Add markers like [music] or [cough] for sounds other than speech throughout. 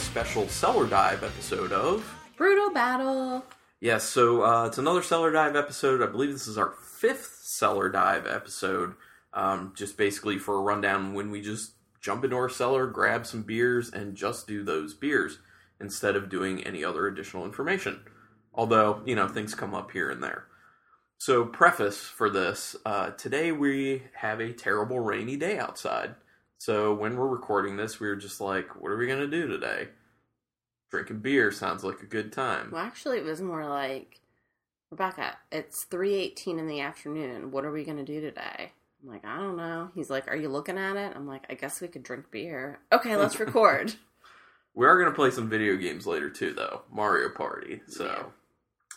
special Cellar Dive episode of. Brutal Battle. Yes, so uh, it's another Cellar Dive episode. I believe this is our fifth Cellar Dive episode. Um, just basically for a rundown when we just jump into our cellar, grab some beers, and just do those beers instead of doing any other additional information. Although, you know, things come up here and there. So, preface for this uh, today we have a terrible rainy day outside. So, when we're recording this, we were just like, what are we going to do today? Drinking beer sounds like a good time. Well, actually, it was more like, Rebecca, it's 3.18 in the afternoon. What are we going to do today? I'm like, I don't know. He's like, are you looking at it? I'm like, I guess we could drink beer. Okay, let's [laughs] record. We are going to play some video games later too, though. Mario Party. So, Yeah.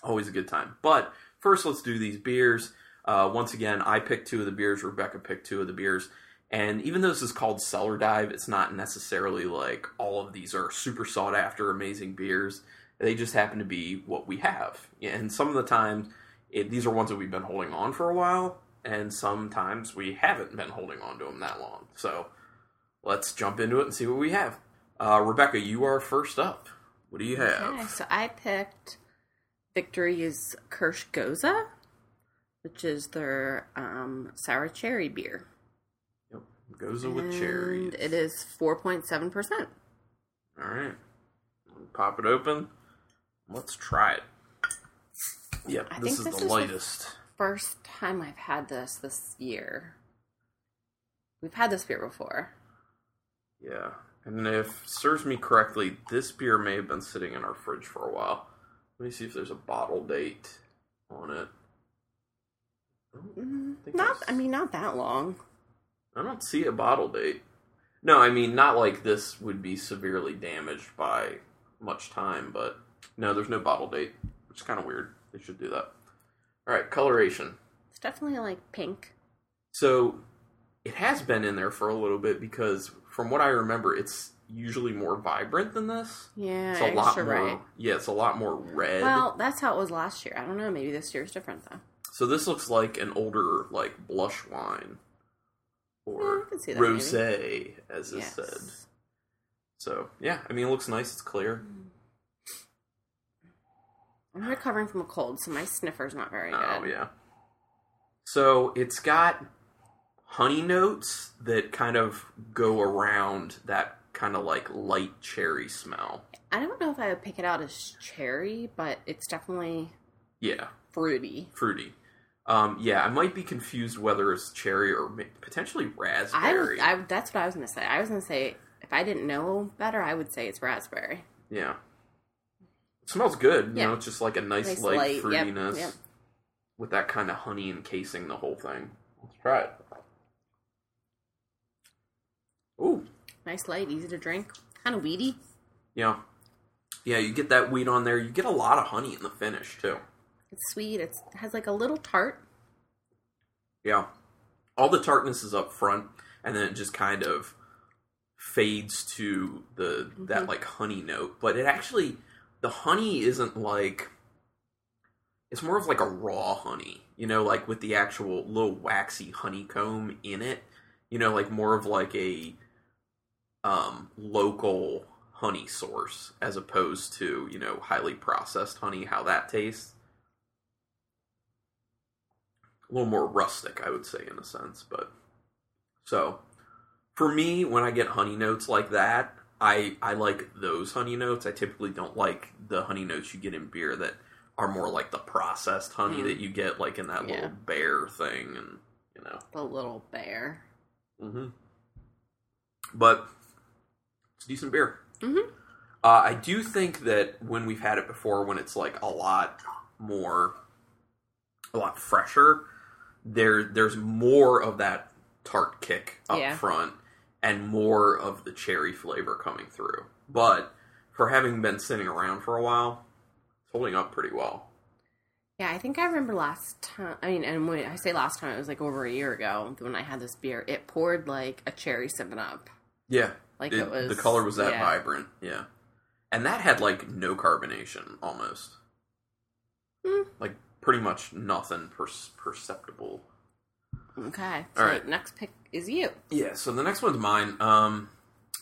always a good time. But first, let's do these beers. Uh, once again, I picked two of the beers. Rebecca picked two of the beers. And even though this is called Cellar Dive, it's not necessarily like all of these are super sought after, amazing beers. They just happen to be what we have. And some of the times, it, these are ones that we've been holding on for a while, and sometimes we haven't been holding on to them that long. So let's jump into it and see what we have. Uh, Rebecca, you are first up. What do you have? Okay, so I picked Victory's Kirsch Gose, which is their um, sour cherry beer. Goes with cherries. It is 4.7%. All right. Pop it open. Let's try it. Yep, I this is this the is the- lightest. First time I've had this this year. We've had this beer before. Yeah. And if serves me correctly, this beer may have been sitting in our fridge for a while. Let me see if there's a bottle date on it. Oh, Mm, think Not, I mean, not that long. I don't see a bottle date. No, I mean not like this would be severely damaged by much time, but no, there's no bottle date, which is kind of weird. They should do that. All right, coloration. It's definitely like pink. So it has been in there for a little bit because, from what I remember, it's usually more vibrant than this. Yeah, It's a lot more. right. Yeah, it's a lot more red. Well, that's how it was last year. I don't know. Maybe this year's different though. so this looks like an older, like blush wine or see that, rosé, as is Yes. said. So yeah, I mean, it looks nice. It's clear. Mm. I'm recovering from a cold, so my sniffer's not very oh, good. Oh yeah. So it's got honey notes that kind of go around that kind of like light cherry smell. I don't know if I would pick it out as cherry, but it's definitely Yeah, fruity. fruity. Um, yeah, I might be confused whether it's cherry or ma- potentially I, raspberry. was, I that's what I was gonna say. I was gonna say if I didn't know better, I would say it's raspberry. yeah, it smells good. You Yeah. know, it's just like a nice, Nice light, light, yep, fruitiness yep. with that kind of honey encasing the whole thing. Let's try it. Ooh, Nice light, easy to drink, kind of weedy. yeah, yeah. You get that wheat on there. You get a lot of honey in the finish too. It's sweet. It's, it has like a little tart. Yeah. All the tartness is up front and then it just kind of fades to the that like honey note. But it actually the honey isn't like it's more of like a raw honey, you know, like with the actual little waxy honeycomb in it. You know, like more of like a um local honey source as opposed to, you know, highly processed honey, how that tastes a little more rustic, I would say, in a sense. But so for me, when I get honey notes like that, I I like those honey notes. I typically don't like the honey notes you get in beer that are more like the processed honey Mm. that you get like in that Yeah. little bear thing, and you know. The little bear. Mm-hmm. But it's decent beer. Mm-hmm. Uh, I do think that when we've had it before, when it's like a lot more, a lot fresher, there there's more of that tart kick up Yeah. front and more of the cherry flavor coming through. But for having been sitting around for a while, it's holding up pretty well. Yeah, I think I remember last time. I mean, and when I say last time, it was like over a year ago when I had this beer. It poured like a cherry seven up. Yeah, Like it- it was- the color was that yeah. vibrant. Yeah, and that had like no carbonation almost. Hmm. Like pretty much nothing per- perceptible. Okay. All So right. next pick is you. Yeah, so the next one's mine. Um,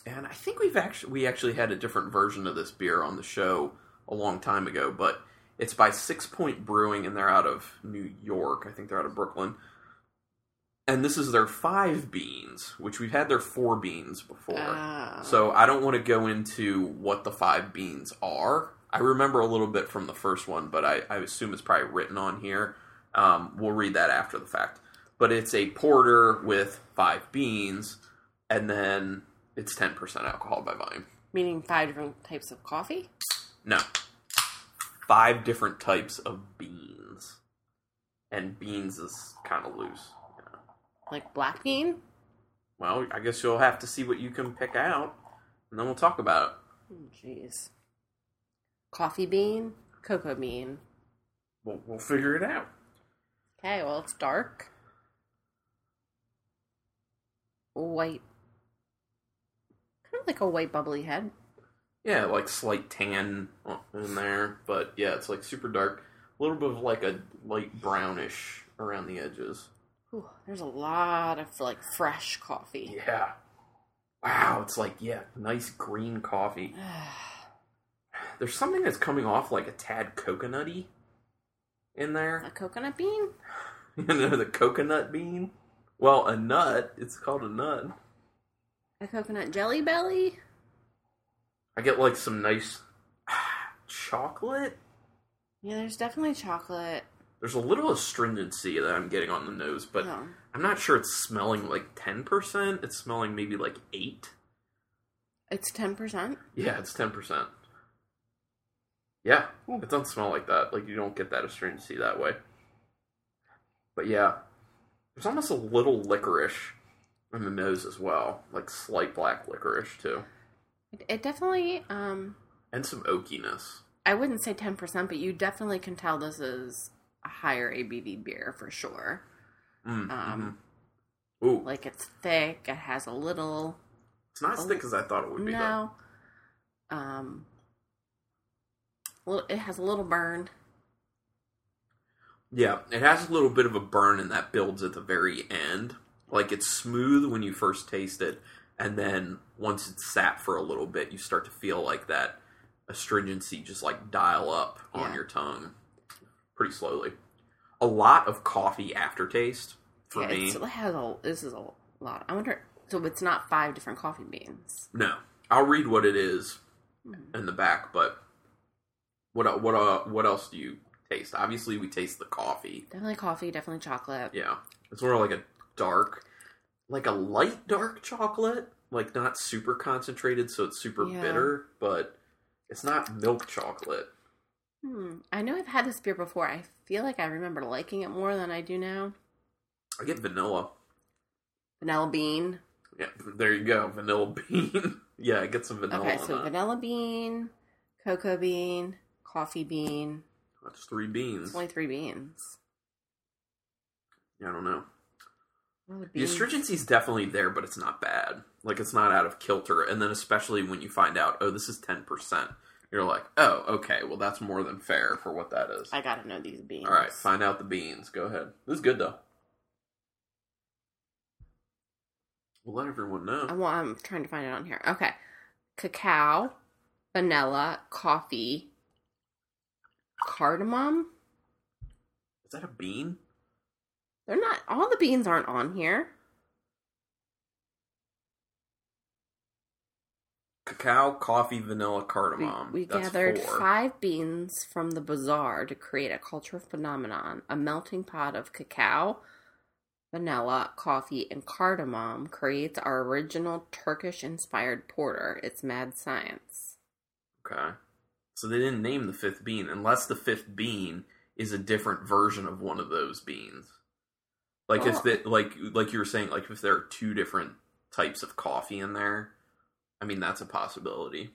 and I think we've actually we actually had a different version of this beer on the show a long time ago, but it's by Sixpoint Brewing, and they're out of New York. I think they're out of Brooklyn. And this is their five beans, which we've had their four beans before. Ah. So I don't want to go into what the five beans are. I remember a little bit from the first one, but I, I assume it's probably written on here. Um, we'll read that after the fact. But it's a porter with five beans, and then it's 10% alcohol by volume. Meaning five different types of coffee? No. Five different types of beans. And beans is kind of loose. you know. Like black bean? Well, I guess you'll have to see what you can pick out, and then we'll talk about it. Oh, Jeez. Coffee bean? Cocoa bean. We'll, we'll figure it out. Okay, well, it's dark. White. Kind of like a white bubbly head. Yeah, like slight tan in there, but yeah, it's like super dark. A little bit of like a light brownish around the edges. Ooh, there's a lot of like fresh coffee. Yeah. Wow, it's like yeah, nice green coffee. [sighs] [sighs] There's something that's coming off like a tad coconutty in there. a coconut bean? [laughs] You know the coconut bean? Well, a nut. It's called a nut. A coconut jelly belly? I get like some nice [sighs] chocolate. Yeah, there's definitely chocolate. There's a little astringency that I'm getting on the nose, but Oh. I'm not sure it's smelling like 10%. It's smelling maybe like 8. It's 10%? Yeah, it's 10%. Yeah, it doesn't smell like that. Like, you don't get that astringency that way. But yeah, there's almost a little licorice in the nose as well. Like, slight black licorice, too. It, it definitely, um, And some oakiness. I wouldn't say 10%, but you definitely can tell this is a higher ABV beer for sure. Mm, Um, mhm. Ooh, Like it's thick, it has a little, it's not as thick as I thought it would be, though. no, um, well, it has a little burn. Yeah, it has a little bit of a burn and that builds at the very end. Like it's smooth when you first taste it, and then once it's sat for a little bit, you start to feel like that astringency just like dial up on Yeah. your tongue pretty slowly. A lot of coffee aftertaste for yeah, me. it's- it has a, this is a lot. I wonder, so it's not five different coffee beans. No, I'll read what it is Mhm. in the back, but what what uh, what else do you taste? Obviously, we taste the coffee. Definitely coffee, definitely chocolate. Yeah, it's more like a dark, like a light dark chocolate, like not super concentrated, so it's super Yeah. bitter, but it's not milk chocolate. Hmm. I know I've had this beer before. I feel like I remember liking it more than I do now. I get vanilla. Vanilla bean. Yeah, there you go, vanilla [laughs] bean. yeah, I get some vanilla. Okay, so vanilla bean, cocoa bean, coffee bean. That's three beans. It's only three beans. Yeah, I don't know. The The beans? astringency's definitely there, but it's not bad. Like it's not out of kilter. And then especially when you find out, oh, this is ten percent, you're like, oh, okay, well that's more than fair for what that is. I gotta know these beans. All right, find out the beans. Go ahead. This is good though. We'll let everyone know. Want, I'm trying to find it on here. Okay. Cacao, vanilla, coffee, cardamom. Is that a bean? They're not, all the beans aren't on here. Cacao, coffee, vanilla, cardamom. we That's gathered four. five beans from the bazaar to create a cultural phenomenon. A melting pot of cacao, vanilla, coffee, and cardamom creates our original Turkish inspired porter. It's mad science. Okay. So they didn't name the fifth bean unless the fifth bean is a different version of one of those beans. Like if oh. Well- that like like you were saying, like if there are two different types of coffee in there, I mean that's a possibility.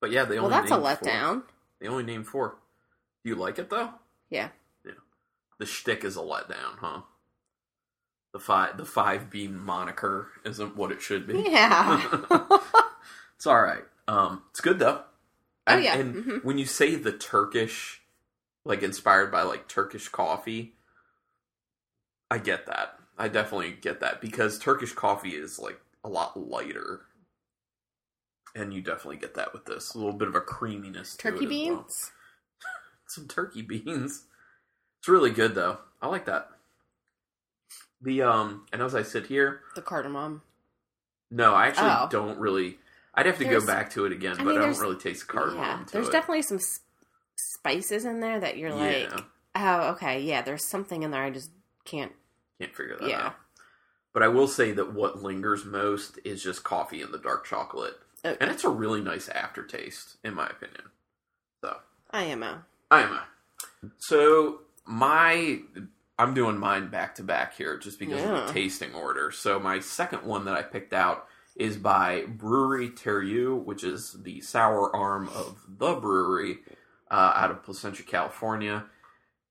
But yeah, they Well, only that's a named four. letdown. They only named four. Do you like it though? Yeah. Yeah. The shtick is a letdown, huh? The five the five bean moniker isn't what it should be. Yeah. [laughs] It's all right. Um, it's good though. Oh, And- yeah. And Mhm. when you say the Turkish, like inspired by like Turkish coffee, I get that. I definitely get that because Turkish coffee is like a lot lighter. And you definitely get that with this. A little bit of a creaminess to Turkey it as well. beans. [laughs] Some turkey beans. It's really good though. I like that. The um and as I sit here, The cardamom. no, I actually Oh. don't really I'd have to There's- go back to it again, I but mean, I don't really taste cardamom yeah, there's it. definitely some s- spices in there that you're like, Yeah. oh, okay, yeah. There's something in there I just can't. Can't figure that Yeah. out. But I will say that what lingers most is just coffee and the dark chocolate. Oh, And it's a really nice aftertaste, in my opinion. So IMO. I am a. So my I'm doing mine back to back here just because of the tasting order. So my second one that I picked out is by Bruery Terreux, which is the sour arm of the Bruery uh, out of Placentia, California,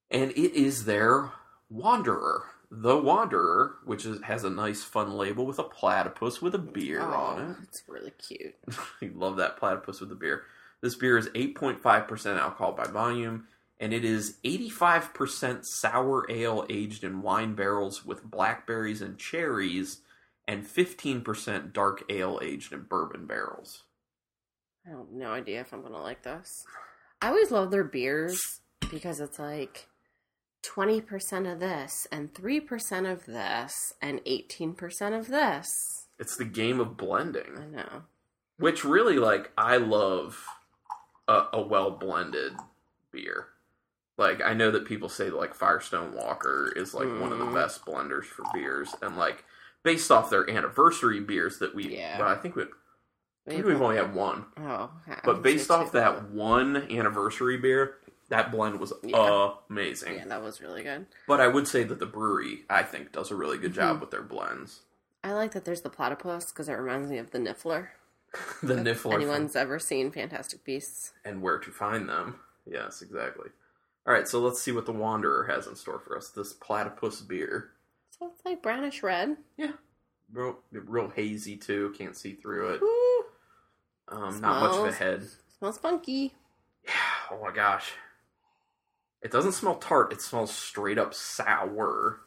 and it is their Wanderer. The Wanderer, which is, has a nice fun label with a platypus with a beer on it. Oh, it's really cute. [laughs] you love that platypus with the beer. This beer is 8.5% alcohol by volume, and it is 85% sour ale aged in wine barrels with blackberries and cherries, and 15% dark ale aged in bourbon barrels. I have no idea if I'm gonna like this. I always love their beers because it's like twenty percent of this and three percent of this and eighteen percent of this. It's the game of blending. I know. which really like I love a, a well blended beer. Like I know that people say like Firestone Walker is like one of the Mm. best blenders for beers, and like based off their anniversary beers that we, Yeah. well, I think we, I think we've only had one. okay. I but based off that one anniversary beer, that blend was Yeah. amazing. yeah, that was really good. But I would say that the Bruery, I think, does a really good job Mhm. with their blends. I like that there's the platypus because it reminds me of the Niffler. [laughs] the If Niffler from- Anyone's ever seen Fantastic Beasts? and where to find them. Yes, exactly. All right, so let's see what the Wanderer has in store for us. This platypus beer, So it's like brownish red. Yeah. Real, real hazy too. Can't see through it. Ooh, Um, not much of a head. smells funky. Yeah. Oh my gosh. It doesn't smell tart. It smells straight up sour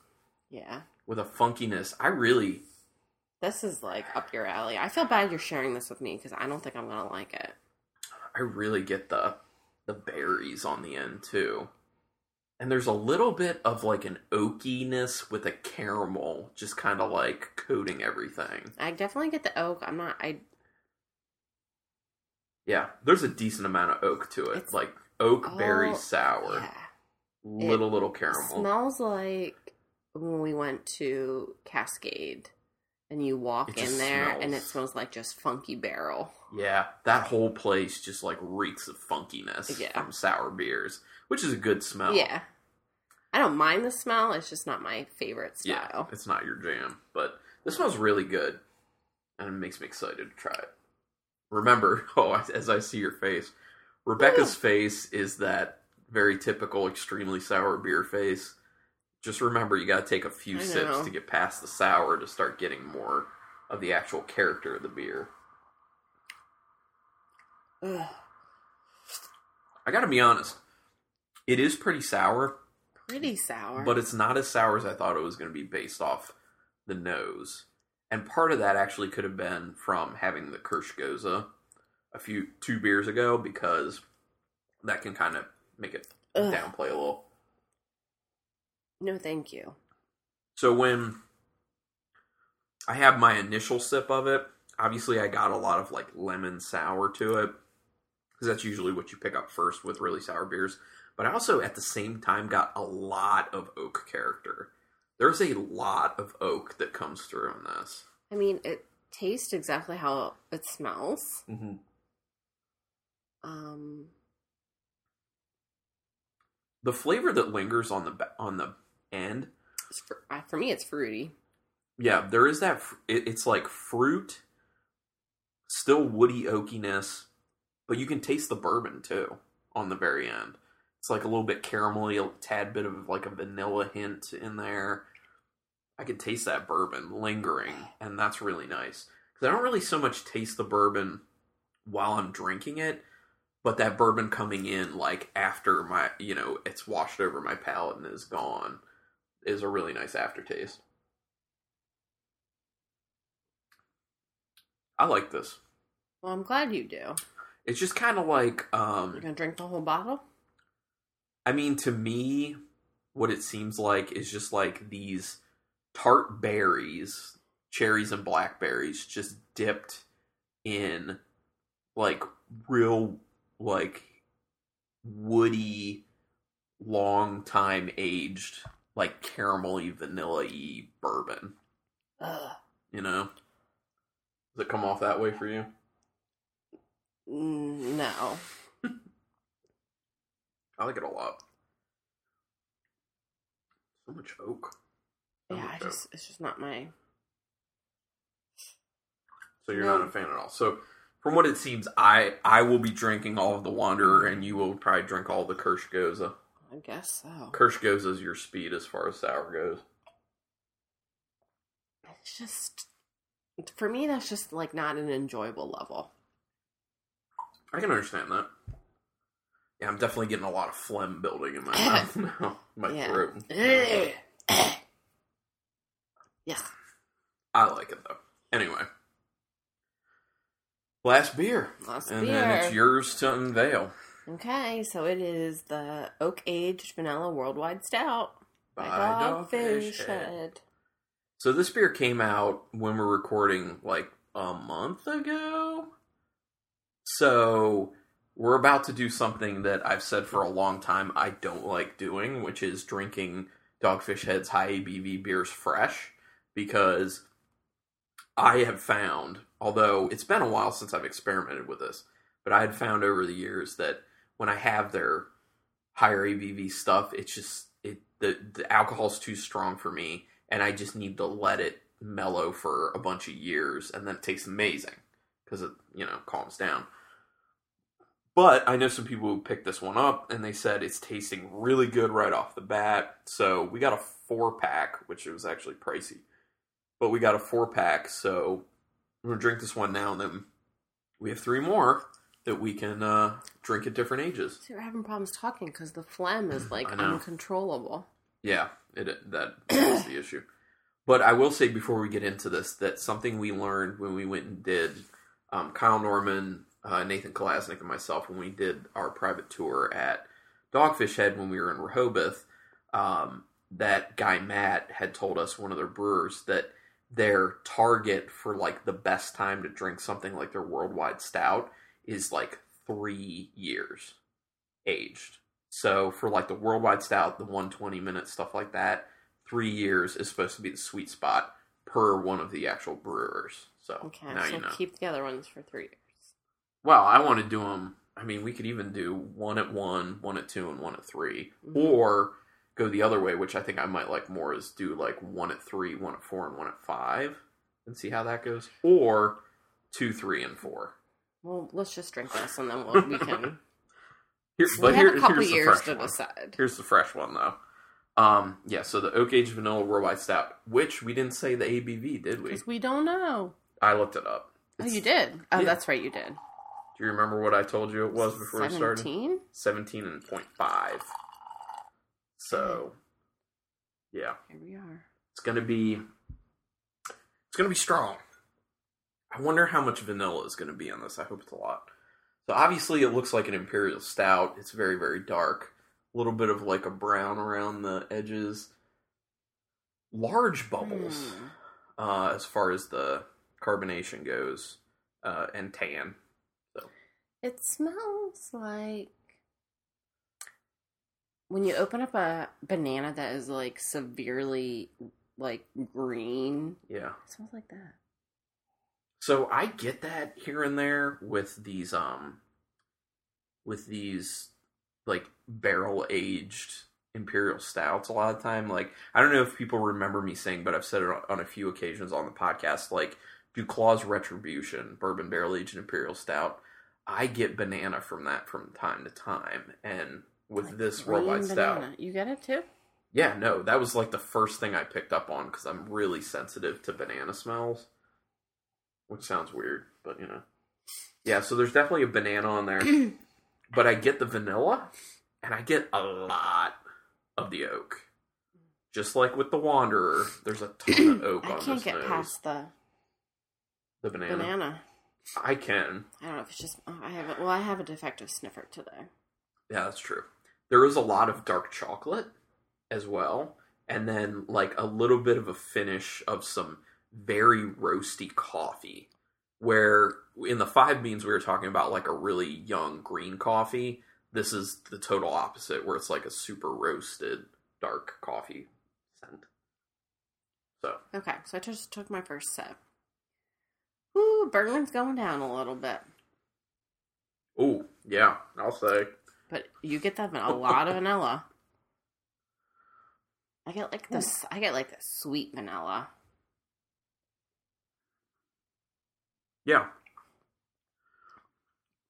Yeah. with a funkiness. I really, This is like up your alley. I feel bad you're sharing this with me because I don't think I'm gonna like it. I really get the the berries on the end too. And there's a little bit of like an oakiness with a caramel, just kind of like coating everything. I definitely get the oak. I'm not. I Yeah, there's a decent amount of oak to it, It's like oak berry sour, yeah. little little caramel. It smells like when we went to Cascade and you walk in there and it smells- smells like just funky barrel. yeah, that whole place just like reeks of funkiness Yeah. from sour beers, which is a good smell. Yeah. I don't mind the smell. It's just not my favorite style. yeah, it's not your jam, but this smells really good, and it makes me excited to try it. Remember, [laughs] oh, as I see your face, Rebecca's face is that very typical, extremely sour beer face. Just remember, you got to take a few sips to get past the sour to start getting more of the actual character of the beer. Ugh, I got to be honest, it is pretty sour, pretty sour. but it's not as sour as I thought it was going to be based off the nose. And part of that actually could have been from having the Kirsch Gose a few two beers ago because that can kind of make it Ugh. downplay a little. no, thank you. So when I have my initial sip of it, obviously I got a lot of like lemon sour to it because that's usually what you pick up first with really sour beers. But I also at the same time got a lot of oak character. There's a lot of oak that comes through in this. I mean, it tastes exactly how it smells. Mm-hmm. Um, The flavor that lingers on the on the end, it's fr- uh, for me, it's fruity. yeah, there is that. fr- It, it's like fruit, still woody oakiness, but you can taste the bourbon too on the very end. It's like a little bit caramelly, a tad bit of like a vanilla hint in there. I can taste that bourbon lingering, and that's really nice because I don't really so much taste the bourbon while I'm drinking it, but that bourbon coming in like after my, you know, it's washed over my palate and is gone is a really nice aftertaste. I like this. Well, I'm glad you do. It's just kind of like, um, You're gonna drink the whole bottle? I mean, to me, what it seems like is just like these tart berries, cherries and blackberries, just dipped in like real, like woody, long time aged, like caramelly, vanilla y bourbon. Ugh. You know? Does it come off that way for you? No. I like it a lot. So much oak. So Yeah, I much oak. it's just not my. So you're No. not a fan at all. So from what it seems, I I will be drinking all of the Wanderer, and you will probably drink all the Kirsch Gose. I guess so. Kirsch Gose is your speed as far as sour goes. It's just for me. That's just like not an enjoyable level. I can understand that. Yeah, I'm definitely getting a lot of phlegm building in my mouth [laughs] now, my Yeah. throat. Yes. I like it though. Anyway, last beer, Last and beer. then it's yours to unveil. Okay, so it is the oak aged vanilla worldwide stout by, Dogfish Head. Head. So this beer came out when we're recording like a month ago. So we're about to do something that I've said for a long time I don't like doing, which is drinking Dogfish Head's high ABV beers fresh because I have found, although it's been a while since I've experimented with this, but I had found over the years that when I have their higher ABV stuff, it's just it the the alcohol's too strong for me, and I just need to let it mellow for a bunch of years, and then it tastes amazing because it you know calms down. But I know some people who picked this one up, and they said it's tasting really good right off the bat. So we got a four pack, which was actually pricey, but we got a four pack. So we're gonna drink this one now, and then we have three more that we can uh, drink at different ages. So you're having problems talking because the phlegm is like uncontrollable. Yeah, it that is the issue. But I will say before we get into this that something we learned when we went and did um, Kyle Norman, uh, Nathan Kalasnik, and myself when we did our private tour at Dogfish Head when we were in Rehoboth. Um, that guy Matt had told us one of their brewers that their target for like the best time to drink something like their worldwide stout is like three years aged. So for like the worldwide stout, the 120 minute stuff like that, three years is supposed to be the sweet spot per one of the actual brewers. So Okay, now so you know. keep the other ones for three years. Well, I want to do them. I mean, we could even do one at one, one at two, and one at 3 Mhm. or go the other way, which I think I might like more. Is do like one at three, one at four, and one at five, and see how that goes. Or two, three, and four. Well, let's just drink this and then we'll, we can. [laughs] Here, we have here, a couple here's years to one. decide. Here's the fresh one though. Um, yeah, so the oak Age vanilla worldwide stout, which we didn't say the ABV, did we? Because we don't know. I looked it up. Oh, you did. Oh, yeah. that's right, you did. You remember what I told you it was before we started? Seventeen. and 0.5. So, yeah, Here we are. it's gonna be it's gonna be strong. I wonder how much vanilla is gonna be in this. I hope it's a lot. So obviously, it looks like an imperial stout. It's very very dark. A little bit of like a brown around the edges. Large bubbles Hmm. uh, as far as the carbonation goes, uh, and tan. It smells like when you open up a banana that is like severely like green. Yeah. It smells like that. So I get that here and there with these um with these like barrel aged imperial stouts a lot of time like I don't know if people remember me saying but I've said it on- on a few occasions on the podcast like DuClaw's Retribution bourbon barrel aged imperial stout I get banana from that from time to time and with Like this worldwide stout. You get it too? yeah, no, that was like the first thing I picked up on because I'm really sensitive to banana smells, which sounds weird, but you know. Yeah, so there's definitely a banana on there, [clears throat] but I get the vanilla and I get a lot of the oak. Just like with the Wanderer, there's a ton of [clears throat] oak I on can't get nose. past the the banana. banana. I can. I don't know if it's just oh, I have a, well, I have a defective sniffer today. Yeah, that's true. There is a lot of dark chocolate as well, and then like a little bit of a finish of some very roasty coffee. Where in the five beans we were talking about like a really young green coffee. This is the total opposite, where it's like a super roasted dark coffee scent. So Okay, so I just took my first sip. Ooh, burning's going down a little bit, Oh, yeah, I'll say. but you get that a lot of vanilla. I get like this. I get like the sweet vanilla. Yeah.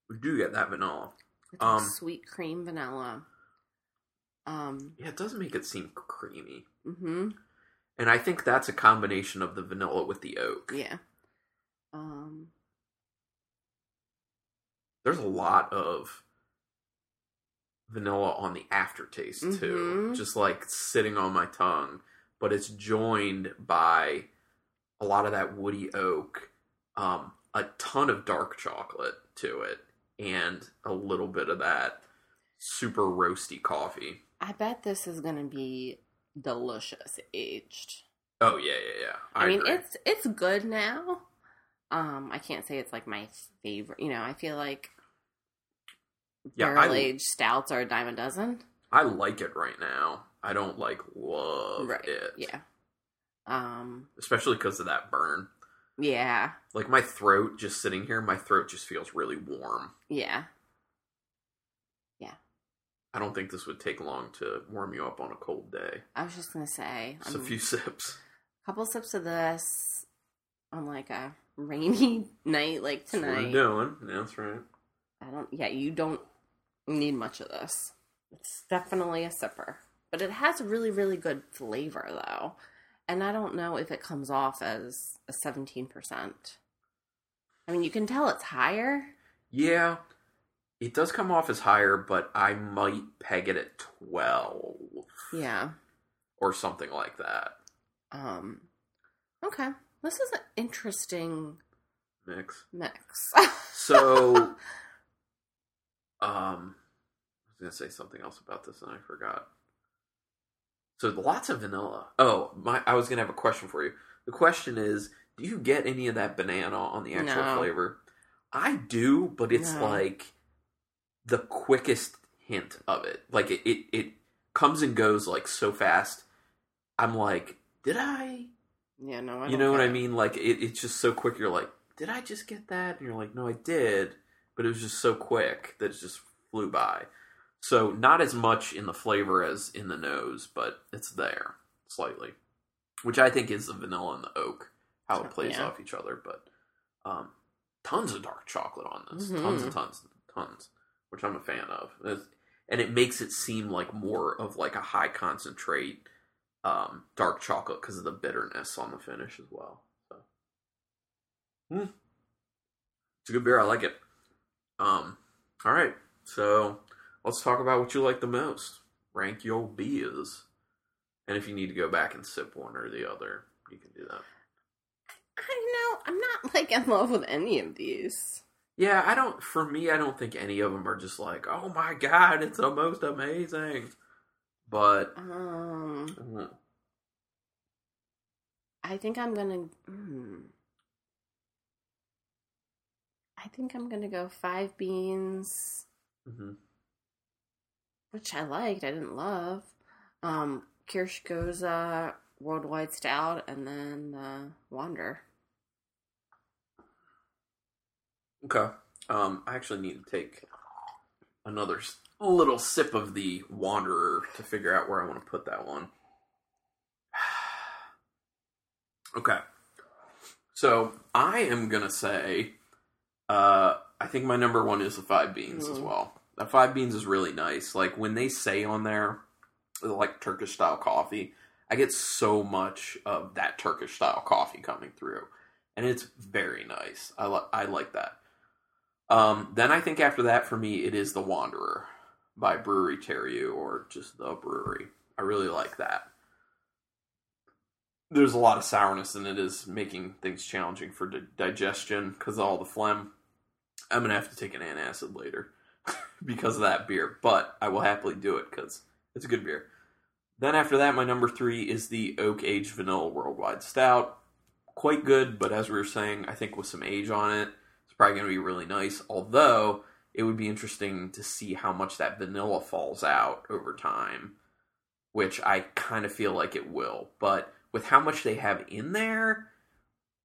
We do get that vanilla. It's like Um, sweet cream vanilla. Um. Yeah, it does make it seem creamy. Mm-hmm. And I think that's a combination of the vanilla with the oak. Yeah. Um. There's a lot of vanilla on the aftertaste too. Mhm. Just like sitting on my tongue. But it's joined by a lot of that woody oak, um, a ton of dark chocolate to it, and a little bit of that super roasty coffee. I bet this is gonna be delicious aged. Oh yeah, yeah, yeah. I, mean, agree. it's it's good now. Um, I can't say it's like my favorite. You know, I feel like Yeah, barrel aged stouts are a dime a dozen. I like it right now. I don't like love right? it. Yeah. Um. Especially because of that burn. Yeah. Like my throat just sitting here, my throat just feels really warm. Yeah. Yeah. I don't think this would take long to warm you up on a cold day. I was just gonna say, Just a few [laughs] sips. A couple sips of this on like a rainy [laughs] night like That's tonight. doing. That's right. I don't. Yeah, you don't need much of this. It's definitely a sipper, but it has a really, really good flavor though, and I don't know if it comes off as a seventeen percent. I mean, you can tell it's higher. Yeah, it does come off as higher, but I might peg it at 12 Yeah. or something like that. Um. Okay, this is an interesting Mix. mix. So, [laughs] um, I was gonna say something else about this and I forgot. So lots of vanilla. Oh, my! I was gonna have a question for you. The question is, do you get any of that banana on the actual No. flavor? I do, but it's No. like the quickest hint of it. Like it, it, it comes and goes like so fast. I'm like, did I? Yeah, no, I you know what I mean? Like it, it's just so quick. You're like, did I just get that? And you're like, no, I did, but it was just so quick that it just flew by. So not as much in the flavor as in the nose, but it's there slightly, which I think is the vanilla and the oak how it plays Yeah. off each other. But um, tons of dark chocolate on this, Mhm. tons and tons and tons, which I'm a fan of, It's- and it makes it seem like more of like a high concentrate um, dark chocolate because of the bitterness on the finish as well. So, Hmm. it's a good beer. I like it. Um, all right, so let's talk about what you like the most. Rank your beers, and if you need to go back and sip one or the other, you can do that. I know. I'm not like in love with any of these. Yeah, I don't. For me, I don't think any of them are just like, oh my god, it's the most amazing. But Um, mm, I think I'm gonna. Mm, I think I'm gonna go five beans, mhm. which I liked. I didn't love. Um, Kirsch Gose Worldwide Stout, and then uh, Wander. okay. Um, I actually need to take another little sip of the Wanderer to figure out where I want to put that one. [sighs] okay. So I am gonna say, uh, I think my number one is the five beans as Mhm. well. The five beans is really nice. Like when they say on there, like Turkish style coffee, I get so much of that Turkish style coffee coming through, and it's very nice. I li- I like that. Um, then I think after that for me it is the Wanderer by Bruery Terreux or just the Bruery. I really like that. there's a lot of sourness and it is making things challenging for di- digestion because all the phlegm. I'm gonna have to take an antacid later [laughs] because of that beer, but I will happily do it because it's a good beer. Then after that, my number three is the Oak Aged Vanilla Worldwide Stout. Quite good, but as we were saying, I think with some age on it, it's probably going to be really nice. Although it would be interesting to see how much that vanilla falls out over time, which I kind of feel like it will. But with how much they have in there,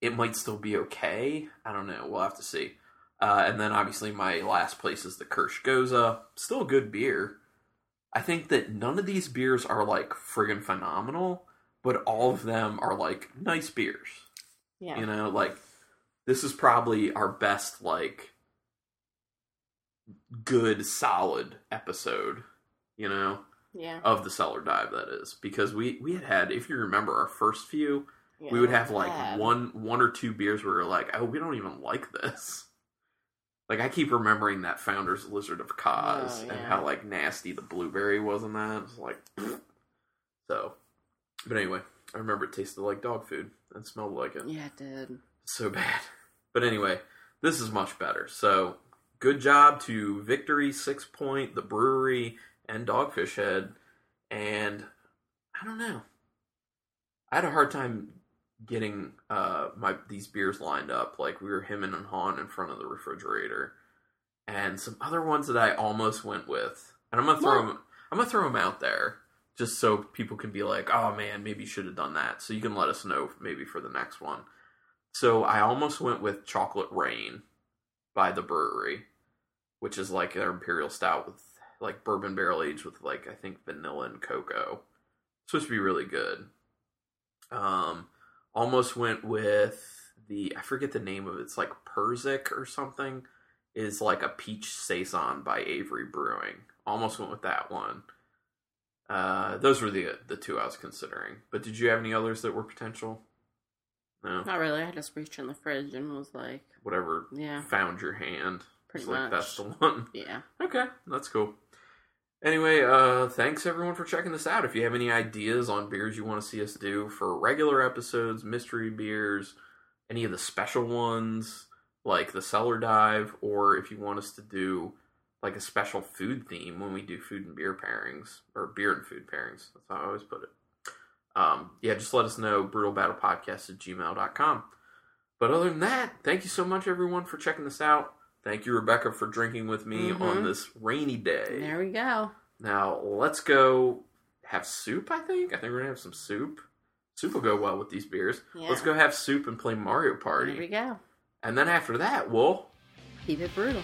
it might still be okay. I don't know. We'll have to see. Uh, and then obviously my last place is the Kirsch Gose. Still a good beer. I think that none of these beers are like friggin' phenomenal, but all of them are like nice beers. Yeah. You know, like this is probably our best like good solid episode, you know, Yeah. of the cellar dive that is because we we had had if you remember our first few, yeah we would have like bad. one one or two beers where we were like, "Oh, we don't even like this." Like I keep remembering that Founder's Lizard of Koz Oh, and how like nasty the blueberry was in that. It's like [sniffs] so. But anyway, I remember it tasted like dog food and smelled like it Yeah, it did. so bad. But anyway, this is much better. So good job to Victory, Sixpoint, the Bruery, and Dogfish Head. And I don't know. I had a hard time getting uh my these beers lined up. Like we were hemming and hawing in front of the refrigerator. And some other ones that I almost went with. And I'm gonna throw What? them I'm gonna throw them out there just so people can be like, "Oh man, maybe you should have done that." So you can let us know maybe for the next one. So I almost went with Chocolate Rain by the Bruery, which is like their imperial stout with like bourbon barrel aged with like I think vanilla and cocoa. Supposed to be really good. Um, almost went with the I forget the name of it. It's like Persic or something. Is like a peach saison by Avery Brewing. Almost went with that one. Uh, those were the the two I was considering. But did you have any others that were potential? No, Not really. I just reached in the fridge and was like, whatever yeah, found your hand. pretty It's like much. that's the one. [laughs] Yeah. Okay, that's cool. Anyway, uh, thanks everyone for checking this out. If you have any ideas on beers you want to see us do for regular episodes, mystery beers, any of the special ones like the cellar dive, or if you want us to do like a special food theme when we do food and beer pairings or beer and food pairings, that's how I always put it. Um, yeah, just let us know brutalbattlepodcast at gmail.com. But other than that, thank you so much everyone for checking this out. Thank you, Rebecca, for drinking with me Mhm. on this rainy day. There we go. Now let's go have soup. I think. I think we're gonna have some soup. Soup will go well with these beers. Yeah. Let's go have soup and play Mario Party. There we go. And then after that, we'll Keep it brutal.